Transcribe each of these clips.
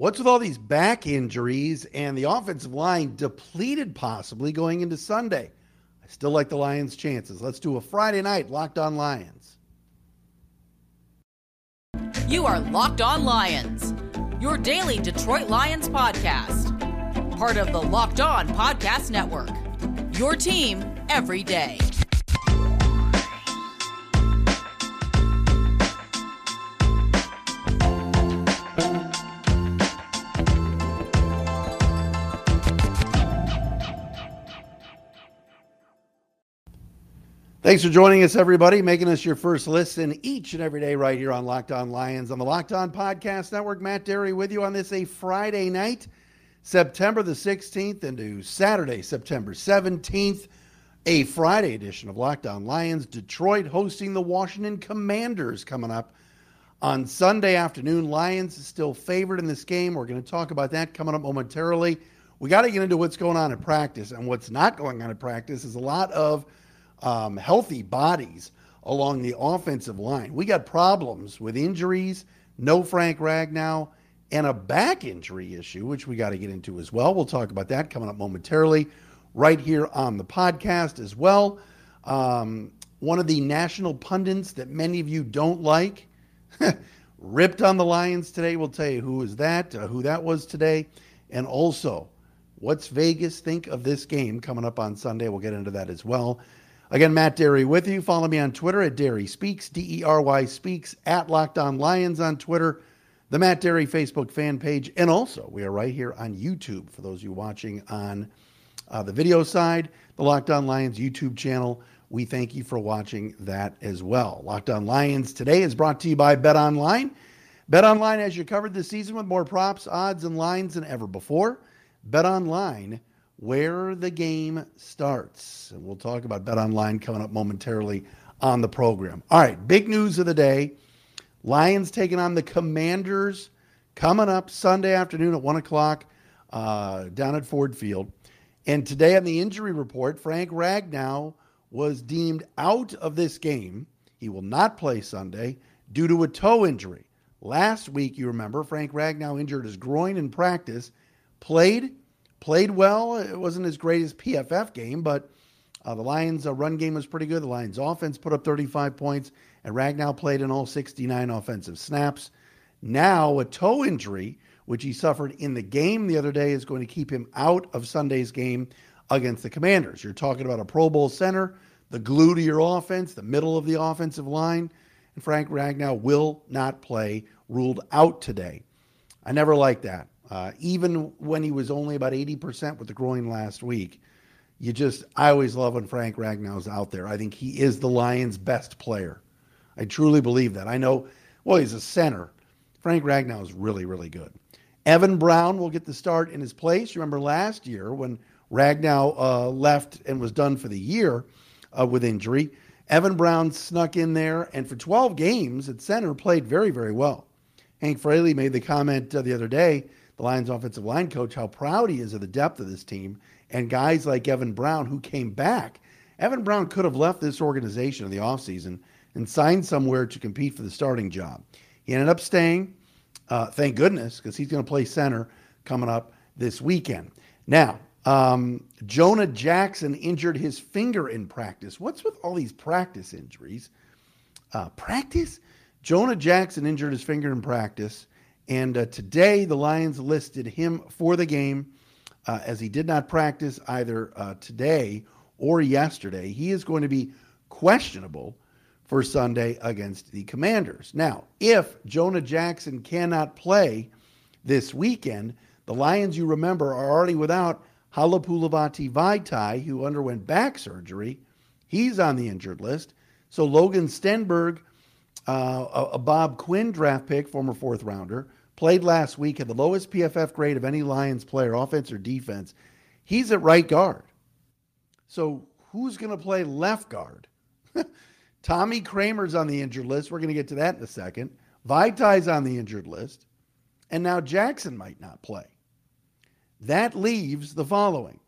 What's with all these back injuries and the offensive line depleted possibly going into Sunday? I still like the Lions' chances. Let's do a Friday night Locked On Lions. You are Locked On Lions, your daily Detroit Lions podcast. Part of the Locked On Podcast Network. Your team every day. Thanks for joining us, everybody, making us your first listen each and every day right here on Locked On Lions on the Locked On Podcast Network. Matt Dery with you on this a Friday night, September the 16th into Saturday, September 17th, a Friday edition of Locked On Lions. Detroit hosting the Washington Commanders coming up on Sunday afternoon. Lions is still favored in this game. We're going to talk about that coming up momentarily. We got to get into what's going on in practice, and what's not going on in practice is a lot of – um, healthy bodies along the offensive line. We got problems with injuries, no Frank Ragnow, and a back injury issue, which we got to get into as well. We'll talk about that coming up momentarily right here on the podcast as well. Um, one of the national pundits that many of you don't like ripped on the Lions today. We'll tell you who is that, uh, who that was today, and also what's Vegas think of this game coming up on Sunday. We'll get into that as well. Again, Matt Dery with you. Follow me on Twitter at Dery Speaks, D E R Y Speaks, at Locked On Lions on Twitter, the Matt Dery Facebook fan page, and also we are right here on YouTube for those of you watching on uh, the video side, the Locked On Lions YouTube channel. We thank you for watching that as well. Locked On Lions today is brought to you by Bet Online. Bet Online has you covered this season with more props, odds, and lines than ever before. Bet Online where the game starts. And we'll talk about Bet Online coming up momentarily on the program. All right, big news of the day Lions taking on the Commanders coming up Sunday afternoon at 1 o'clock uh, down at Ford Field. And today on the injury report, Frank Ragnow was deemed out of this game. He will not play Sunday due to a toe injury. Last week, you remember, Frank Ragnow injured his groin in practice, played played well. It wasn't as great as PFF game, but uh, the Lions' uh, run game was pretty good. The Lions' offense put up 35 points, and Ragnow played in all 69 offensive snaps. Now, a toe injury, which he suffered in the game the other day, is going to keep him out of Sunday's game against the Commanders. You're talking about a Pro Bowl center, the glue to your offense, the middle of the offensive line. And Frank Ragnow will not play, ruled out today. I never liked that. Uh, even when he was only about 80% with the groin last week, you just, I always love when Frank Ragnow's out there. I think he is the Lions' best player. I truly believe that. I know, well, he's a center. Frank Ragnow is really, really good. Evan Brown will get the start in his place. You remember last year when Ragnow uh, left and was done for the year uh, with injury. Evan Brown snuck in there and for 12 games at center played very, very well. Hank Fraley made the comment uh, the other day the Lions offensive line coach, how proud he is of the depth of this team and guys like Evan Brown who came back. Evan Brown could have left this organization in the offseason and signed somewhere to compete for the starting job. He ended up staying, uh, thank goodness, because he's going to play center coming up this weekend. Now, um, Jonah Jackson injured his finger in practice. What's with all these practice injuries? Uh, practice? Jonah Jackson injured his finger in practice. And uh, today, the Lions listed him for the game uh, as he did not practice either uh, today or yesterday. He is going to be questionable for Sunday against the Commanders. Now, if Jonah Jackson cannot play this weekend, the Lions, you remember, are already without Halapoulivaati Vaitai, who underwent back surgery. He's on the injured list. So Logan Stenberg, uh, a Bob Quinn draft pick, former fourth rounder, played last week, had the lowest PFF grade of any Lions player, offense or defense. He's at right guard. So who's going to play left guard? Tommy Kraemer's on the injured list. We're going to get to that in a second. Vaitai's on the injured list. And now Jackson might not play. That leaves the following.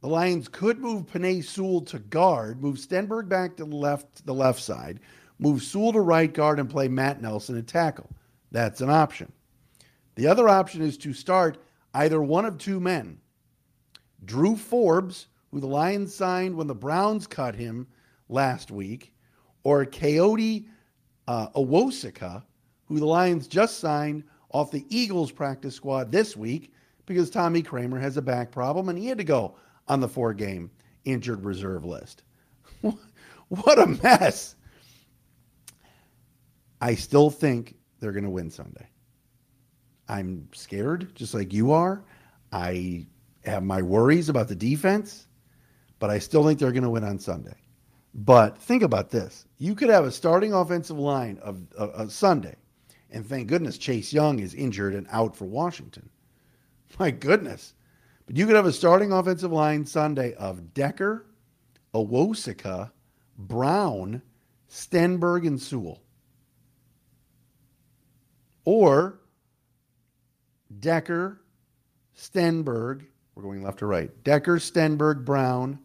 The Lions could move Penei Sewell to guard, move Stenberg back to the left, the left side, move Sewell to right guard, and play Matt Nelson at tackle. That's an option. The other option is to start either one of two men Drew Forbes, who the Lions signed when the Browns cut him last week, or Kayode uh, Awosika, who the Lions just signed off the Eagles practice squad this week because Tommy Kraemer has a back problem and he had to go on the four game injured reserve list. what a mess. I still think they're going to win Sunday. I'm scared, just like you are. I have my worries about the defense, but I still think they're going to win on Sunday. But think about this: you could have a starting offensive line of, of, of Sunday, and thank goodness Chase Young is injured and out for Washington. My goodness, but you could have a starting offensive line Sunday of Decker, Awosika, Brown, Stenberg, and Sewell. Or Decker, Stenberg, we're going left to right. Decker, Stenberg, Brown,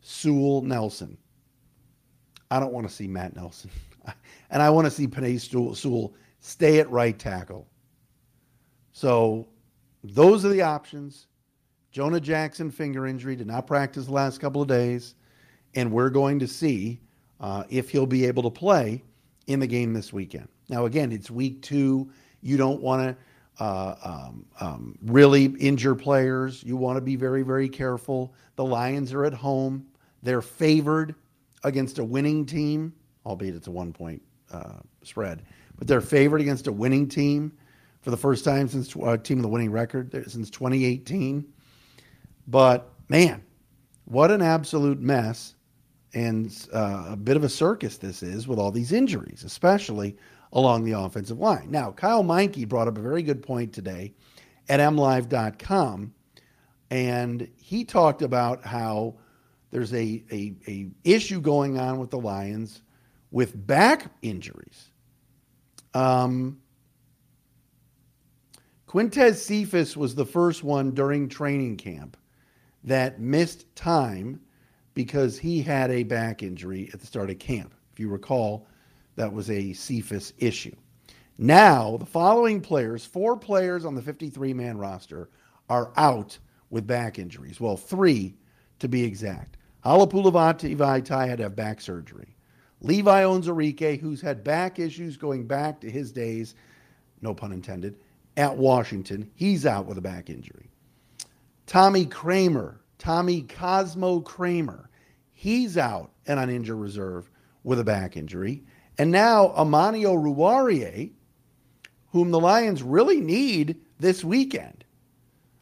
Sewell, Nelson. I don't want to see Matt Nelson. and I want to see Penei Sewell stay at right tackle. So those are the options. Jonah Jackson, finger injury, did not practice the last couple of days. And we're going to see uh, if he'll be able to play in the game this weekend. Now, again, it's week two. You don't want to uh, um, um, really injure players. You want to be very, very careful. The Lions are at home. They're favored against a winning team, albeit it's a one point uh, spread, but they're favored against a winning team for the first time since uh, team of the winning record since 2018. But man, what an absolute mess and uh, a bit of a circus this is with all these injuries, especially along the offensive line. Now, Kyle Meinke brought up a very good point today at mlive.com, and he talked about how there's a, a, a issue going on with the Lions with back injuries. Um, Quintez Cephus was the first one during training camp that missed time because he had a back injury at the start of camp. If you recall, that was a Cephus issue. Now, the following players, four players on the 53 man roster, are out with back injuries. Well, three to be exact. Halapoulivaati Vaitai had to have back surgery. Levi Onwuzurike, who's had back issues going back to his days, no pun intended, at Washington, he's out with a back injury. Tommy Kraemer, Tommy Cosmo Kramer, he's out and on injured reserve with a back injury. And now Amani Oruwariye, whom the Lions really need this weekend.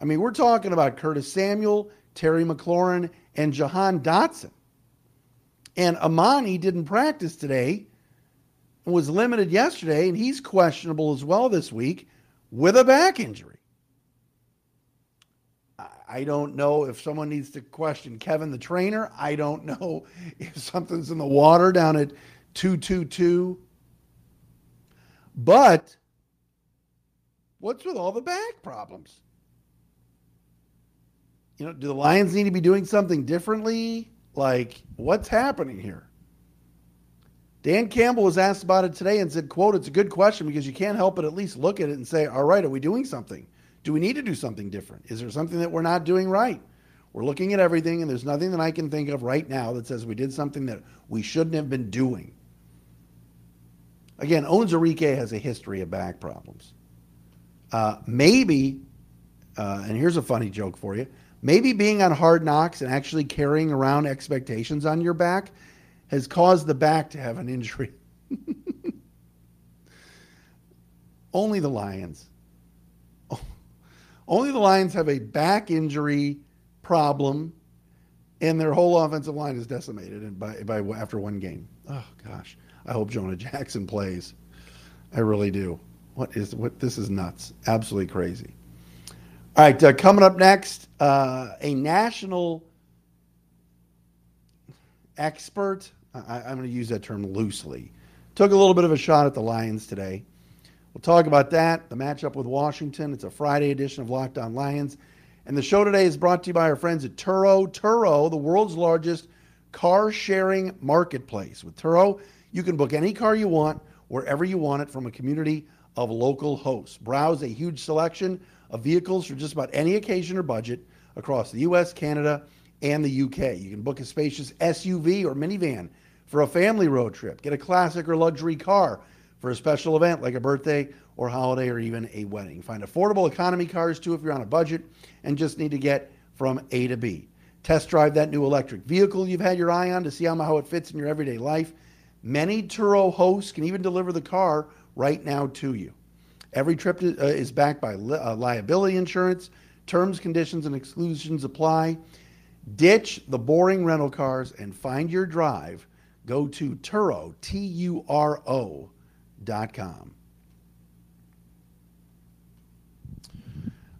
I mean, we're talking about Curtis Samuel, Terry McLaurin, and Jahan Dotson. And Amani didn't practice today and was limited yesterday, and he's questionable as well this week with a back injury. I don't know if someone needs to question Kevin, the trainer. I don't know if something's in the water down at 222. But what's with all the back problems? You know, do the Lions need to be doing something differently? Like, what's happening here? Dan Campbell was asked about it today and said, quote, it's a good question because you can't help but at least look at it and say, all right, are we doing something? Do we need to do something different? Is there something that we're not doing right? We're looking at everything, and there's nothing that I can think of right now that says we did something that we shouldn't have been doing. Again, Onwuzurike has a history of back problems. Uh, maybe, uh, and here's a funny joke for you maybe being on hard knocks and actually carrying around expectations on your back has caused the back to have an injury. Only the Lions. Only the Lions have a back injury problem, and their whole offensive line is decimated by, by after one game. Oh gosh. I hope Jonah Jackson plays. I really do. What is what? This is nuts. Absolutely crazy. All right, uh, coming up next, uh, a national expert. I, I'm going to use that term loosely. Took a little bit of a shot at the Lions today. We'll talk about that, the matchup with Washington. It's a Friday edition of Locked On Lions. And the show today is brought to you by our friends at Turo. Turo, the world's largest car sharing marketplace. With Turo, you can book any car you want, wherever you want it, from a community of local hosts. Browse a huge selection of vehicles for just about any occasion or budget across the U.S., Canada, and the UK. You can book a spacious SUV or minivan for a family road trip. Get a classic or luxury car for a special event like a birthday or holiday or even a wedding. Find affordable economy cars too if you're on a budget and just need to get from A to B. Test drive that new electric vehicle you've had your eye on to see how it fits in your everyday life. Many Turo hosts can even deliver the car right now to you. Every trip uh, is backed by li- uh, liability insurance. Terms, conditions, and exclusions apply. Ditch the boring rental cars and find your drive. Go to Turo, T U R O dot com.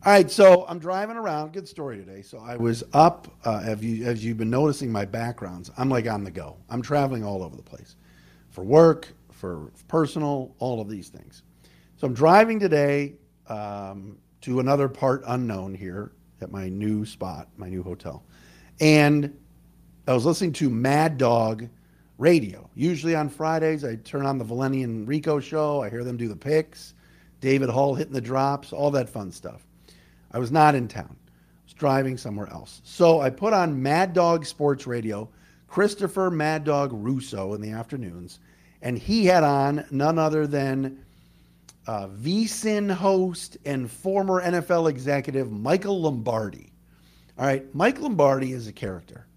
All right, so I'm driving around. Good story today. So I was up. Uh, have you have you been noticing my backgrounds? I'm like on the go. I'm traveling all over the place, for work, for personal, all of these things. So I'm driving today um, to another part unknown here at my new spot, my new hotel, and I was listening to Mad Dog radio. Usually on Fridays, I turn on the Valenti and Rico show. I hear them do the picks, David Hall hitting the drops, all that fun stuff. I was not in town. I was driving somewhere else. So I put on Mad Dog Sports Radio, Christopher Mad Dog Russo in the afternoons, and he had on none other than uh, VSIN host and former NFL executive Michael Lombardi. All right, Mike Lombardi is a character.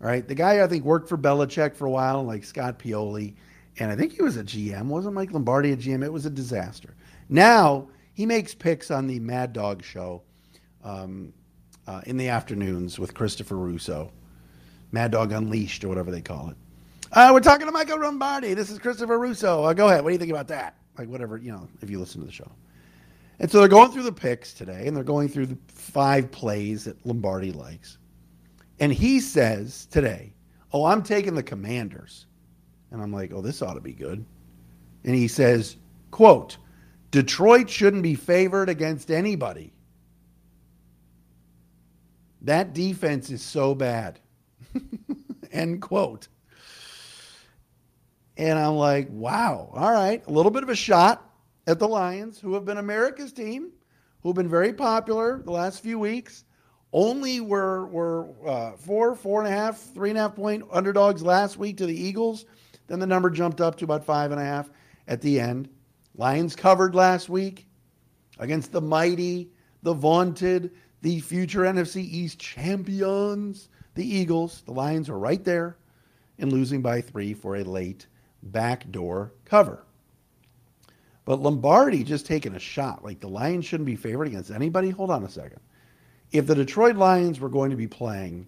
All right, the guy I think worked for Belichick for a while, like Scott Pioli, and I think he was a GM. Wasn't Mike Lombardi a GM? It was a disaster. Now he makes picks on the Mad Dog show um, uh, in the afternoons with Christopher Russo, Mad Dog Unleashed or whatever they call it. Uh, we're talking to Michael Lombardi. This is Christopher Russo. Uh, go ahead. What do you think about that? Like whatever you know, if you listen to the show. And so they're going through the picks today, and they're going through the five plays that Lombardi likes. And he says today, "Oh, I'm taking the Commanders," and I'm like, "Oh, this ought to be good." And he says, "Quote." Detroit shouldn't be favored against anybody. That defense is so bad. End quote. And I'm like, wow, all right, a little bit of a shot at the Lions, who have been America's team, who have been very popular the last few weeks. Only were were uh, four, four and a half, three and a half point underdogs last week to the Eagles. Then the number jumped up to about five and a half at the end. Lions covered last week against the mighty, the vaunted, the future NFC East champions, the Eagles. The Lions are right there in losing by three for a late backdoor cover. But Lombardi just taking a shot. Like the Lions shouldn't be favored against anybody. Hold on a second. If the Detroit Lions were going to be playing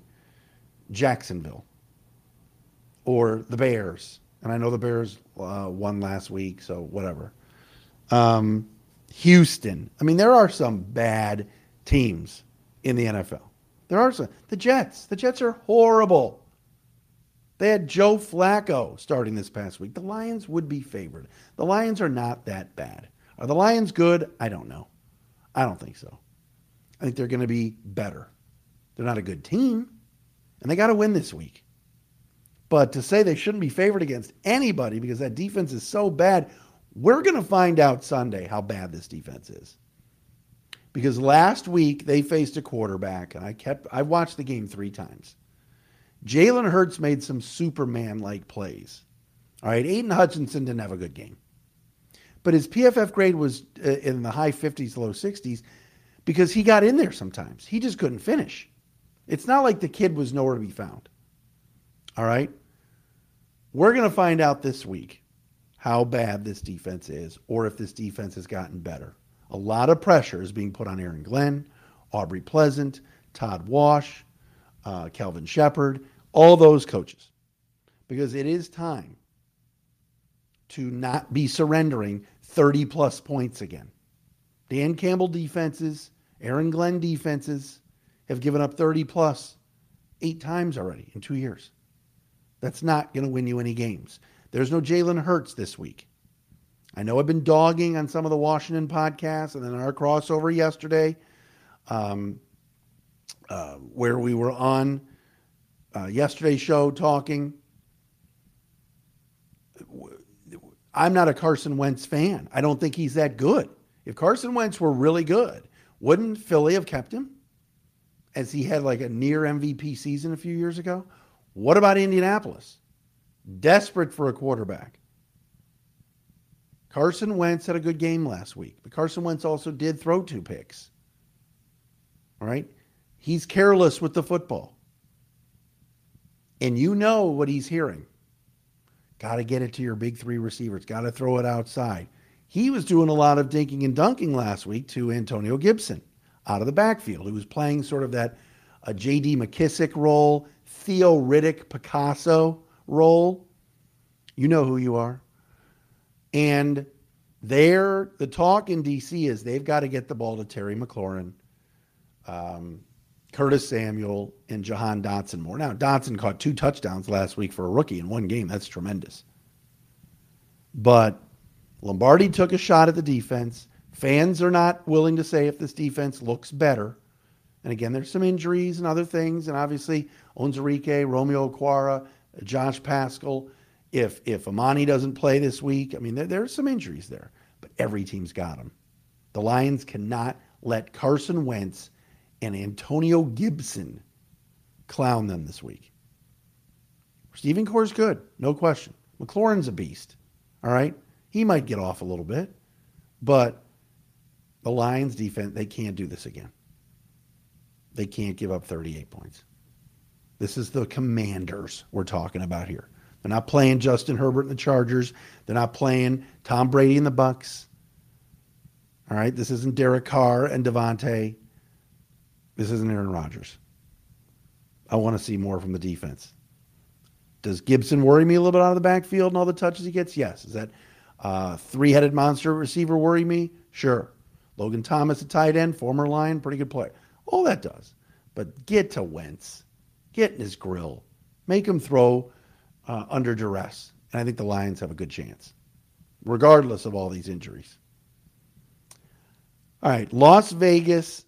Jacksonville or the Bears, and I know the Bears uh, won last week, so whatever. Um, Houston. I mean, there are some bad teams in the NFL. There are some. The Jets. The Jets are horrible. They had Joe Flacco starting this past week. The Lions would be favored. The Lions are not that bad. Are the Lions good? I don't know. I don't think so. I think they're going to be better. They're not a good team, and they got to win this week. But to say they shouldn't be favored against anybody because that defense is so bad, we're going to find out Sunday how bad this defense is. Because last week they faced a quarterback, and I kept I watched the game three times. Jalen Hurts made some Superman like plays. All right, Aidan Hutchinson didn't have a good game. But his PFF grade was uh, in the high 50s, low 60s because he got in there sometimes. He just couldn't finish. It's not like the kid was nowhere to be found. All right? We're going to find out this week how bad this defense is or if this defense has gotten better. A lot of pressure is being put on Aaron Glenn, Aubrey Pleasant, Todd Wash, uh, Kelvin Sheppard, all those coaches, because it is time to not be surrendering 30 plus points again. Dan Campbell defenses, Aaron Glenn defenses have given up 30 plus eight times already in two years. That's not going to win you any games. There's no Jalen Hurts this week. I know I've been dogging on some of the Washington podcasts and then our crossover yesterday, um, uh, where we were on uh, yesterday's show talking. I'm not a Carson Wentz fan. I don't think he's that good. If Carson Wentz were really good, wouldn't Philly have kept him? As he had like a near MVP season a few years ago? What about Indianapolis? Desperate for a quarterback. Carson Wentz had a good game last week, but Carson Wentz also did throw two picks. All right? He's careless with the football. And you know what he's hearing. Got to get it to your big three receivers, got to throw it outside. He was doing a lot of dinking and dunking last week to Antonio Gibson out of the backfield, who was playing sort of that uh, a J.D. McKissic role, Theo Riddick Picasso role. You know who you are. And there, the talk in D.C. is they've got to get the ball to Terry McLaurin, um, Curtis Samuel, and Jahan Dotson more. Now, Dotson caught two touchdowns last week for a rookie in one game. That's tremendous. But Lombardi took a shot at the defense. Fans are not willing to say if this defense looks better. And again, there's some injuries and other things. And obviously, Onwuzurike, Romeo Okwara, Josh Paschal. If if Amani doesn't play this week, I mean, there, there are some injuries there. But every team's got them. The Lions cannot let Carson Wentz and Antonio Gibson clown them this week. Stephen Core's good, no question. McLaurin's a beast. All right. He might get off a little bit, but the Lions defense, they can't do this again. They can't give up 38 points. This is the commanders we're talking about here. They're not playing Justin Herbert and the Chargers. They're not playing Tom Brady and the Bucs. All right, this isn't Derek Carr and Davante. This isn't Aaron Rodgers. I want to see more from the defense. Does Gibson worry me a little bit out of the backfield and all the touches he gets? Yes. Is that uh, three headed monster receiver worry me? Sure. Logan Thomas, a tight end, former line, pretty good player. All that does. But get to Wentz. Get in his grill. Make him throw uh, under duress. And I think the Lions have a good chance, regardless of all these injuries. All right, Las Vegas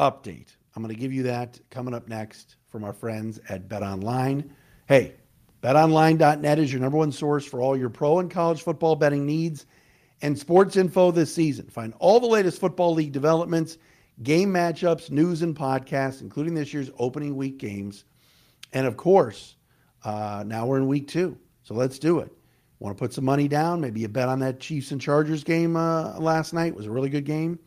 update. I'm going to give you that coming up next from our friends at Bet Online. Hey, BetOnline.net is your number one source for all your pro and college football betting needs and sports info this season. Find all the latest football league developments, game matchups, news, and podcasts, including this year's opening week games. And of course, uh, now we're in week two, so let's do it. Want to put some money down? Maybe you bet on that Chiefs and Chargers game uh, last night. It was a really good game.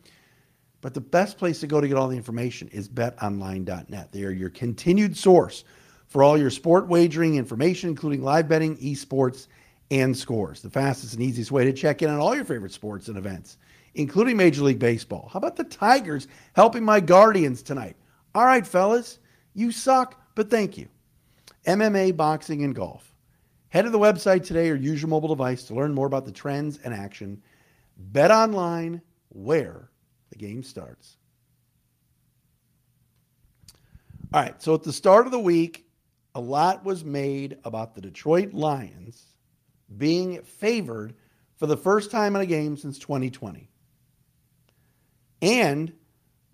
But the best place to go to get all the information is betonline.net. They are your continued source for all your sport wagering information, including live betting, esports, and scores. The fastest and easiest way to check in on all your favorite sports and events, including Major League Baseball. How about the Tigers helping my Guardians tonight? All right, fellas, you suck, but thank you. MMA, boxing, and golf. Head to the website today or use your mobile device to learn more about the trends and action. Bet online where the game starts. All right, so at the start of the week, a lot was made about the Detroit Lions being favored for the first time in a game since 2020. And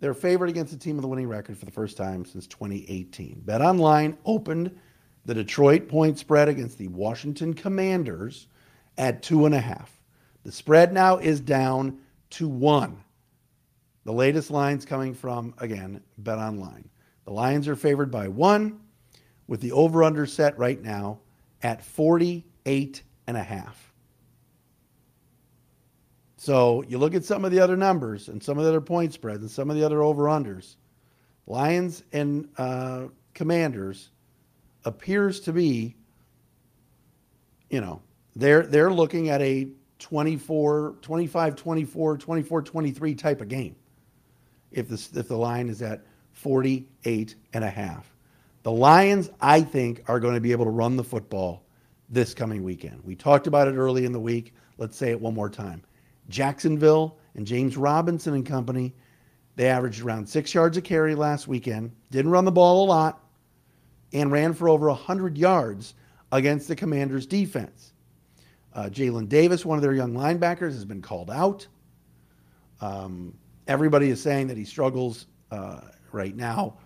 they're favored against a team with a winning record for the first time since 2018. Bet Online opened the Detroit point spread against the Washington Commanders at two and a half. The spread now is down to one. The latest lines coming from, again, Bet Online. The Lions are favored by one with the over under set right now at 48 and a half. So you look at some of the other numbers and some of the other point spreads and some of the other over unders. Lions and uh, Commanders appears to be, you know, they're they're looking at a 24, 25, 24, 24, 23 type of game. If the if the line is at 48 and a half. The Lions, I think, are going to be able to run the football this coming weekend. We talked about it early in the week. Let's say it one more time. Jacksonville and James Robinson and company, they averaged around six yards a carry last weekend. Didn't run the ball a lot and ran for over 100 yards against the Commanders' defense. Uh, Jalen Davis, one of their young linebackers, has been called out. Um, everybody is saying that he struggles uh, right now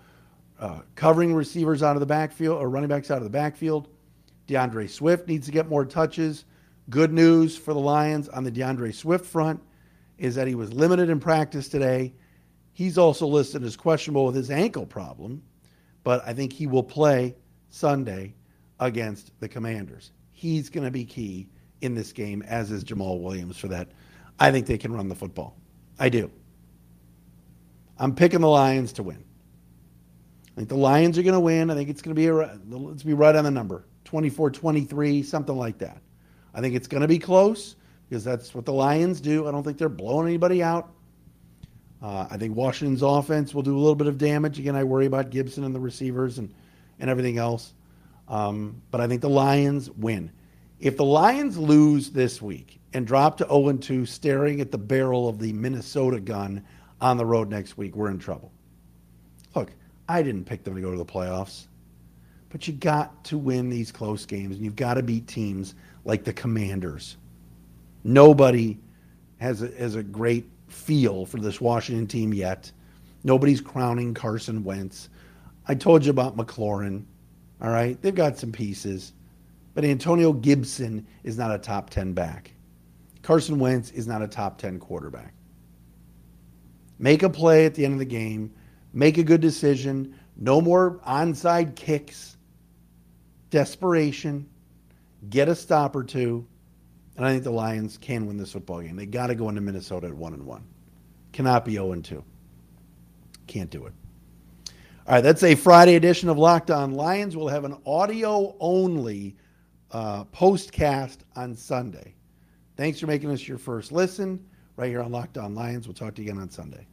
uh, covering receivers out of the backfield or running backs out of the backfield. DeAndre Swift needs to get more touches Good news for the Lions on the DeAndre Swift front is that he was limited in practice today. He's also listed as questionable with his ankle problem, but I think he will play Sunday against the Commanders. He's going to be key in this game, as is Jamaal Williams for that. I think they can run the football. I do. I'm picking the Lions to win. I think the Lions are going to win. I think it's going to be a, let's be right on the number 24 23, something like that. I think it's going to be close because that's what the Lions do. I don't think they're blowing anybody out. Uh, I think Washington's offense will do a little bit of damage. Again, I worry about Gibson and the receivers and, and everything else. Um, but I think the Lions win. If the Lions lose this week and drop to 0 2, staring at the barrel of the Minnesota gun on the road next week, we're in trouble. Look, I didn't pick them to go to the playoffs, but you got to win these close games, and you've got to beat teams like the Commanders. Nobody has a, has a great feel for this Washington team yet. Nobody's crowning Carson Wentz. I told you about McLaurin. All right, they've got some pieces, but Antonio Gibson is not a top 10 back. Carson Wentz is not a top 10 quarterback. Make a play at the end of the game, make a good decision, no more onside kicks, desperation, get a stop or two, and I think the Lions can win this football game. They got to go into Minnesota at 1 and 1. Cannot be 0 and 2. Can't do it. All right, that's a Friday edition of Locked On Lions. We'll have an audio only uh, postcast on Sunday. Thanks for making us your first listen right here on Locked On Lions. We'll talk to you again on Sunday.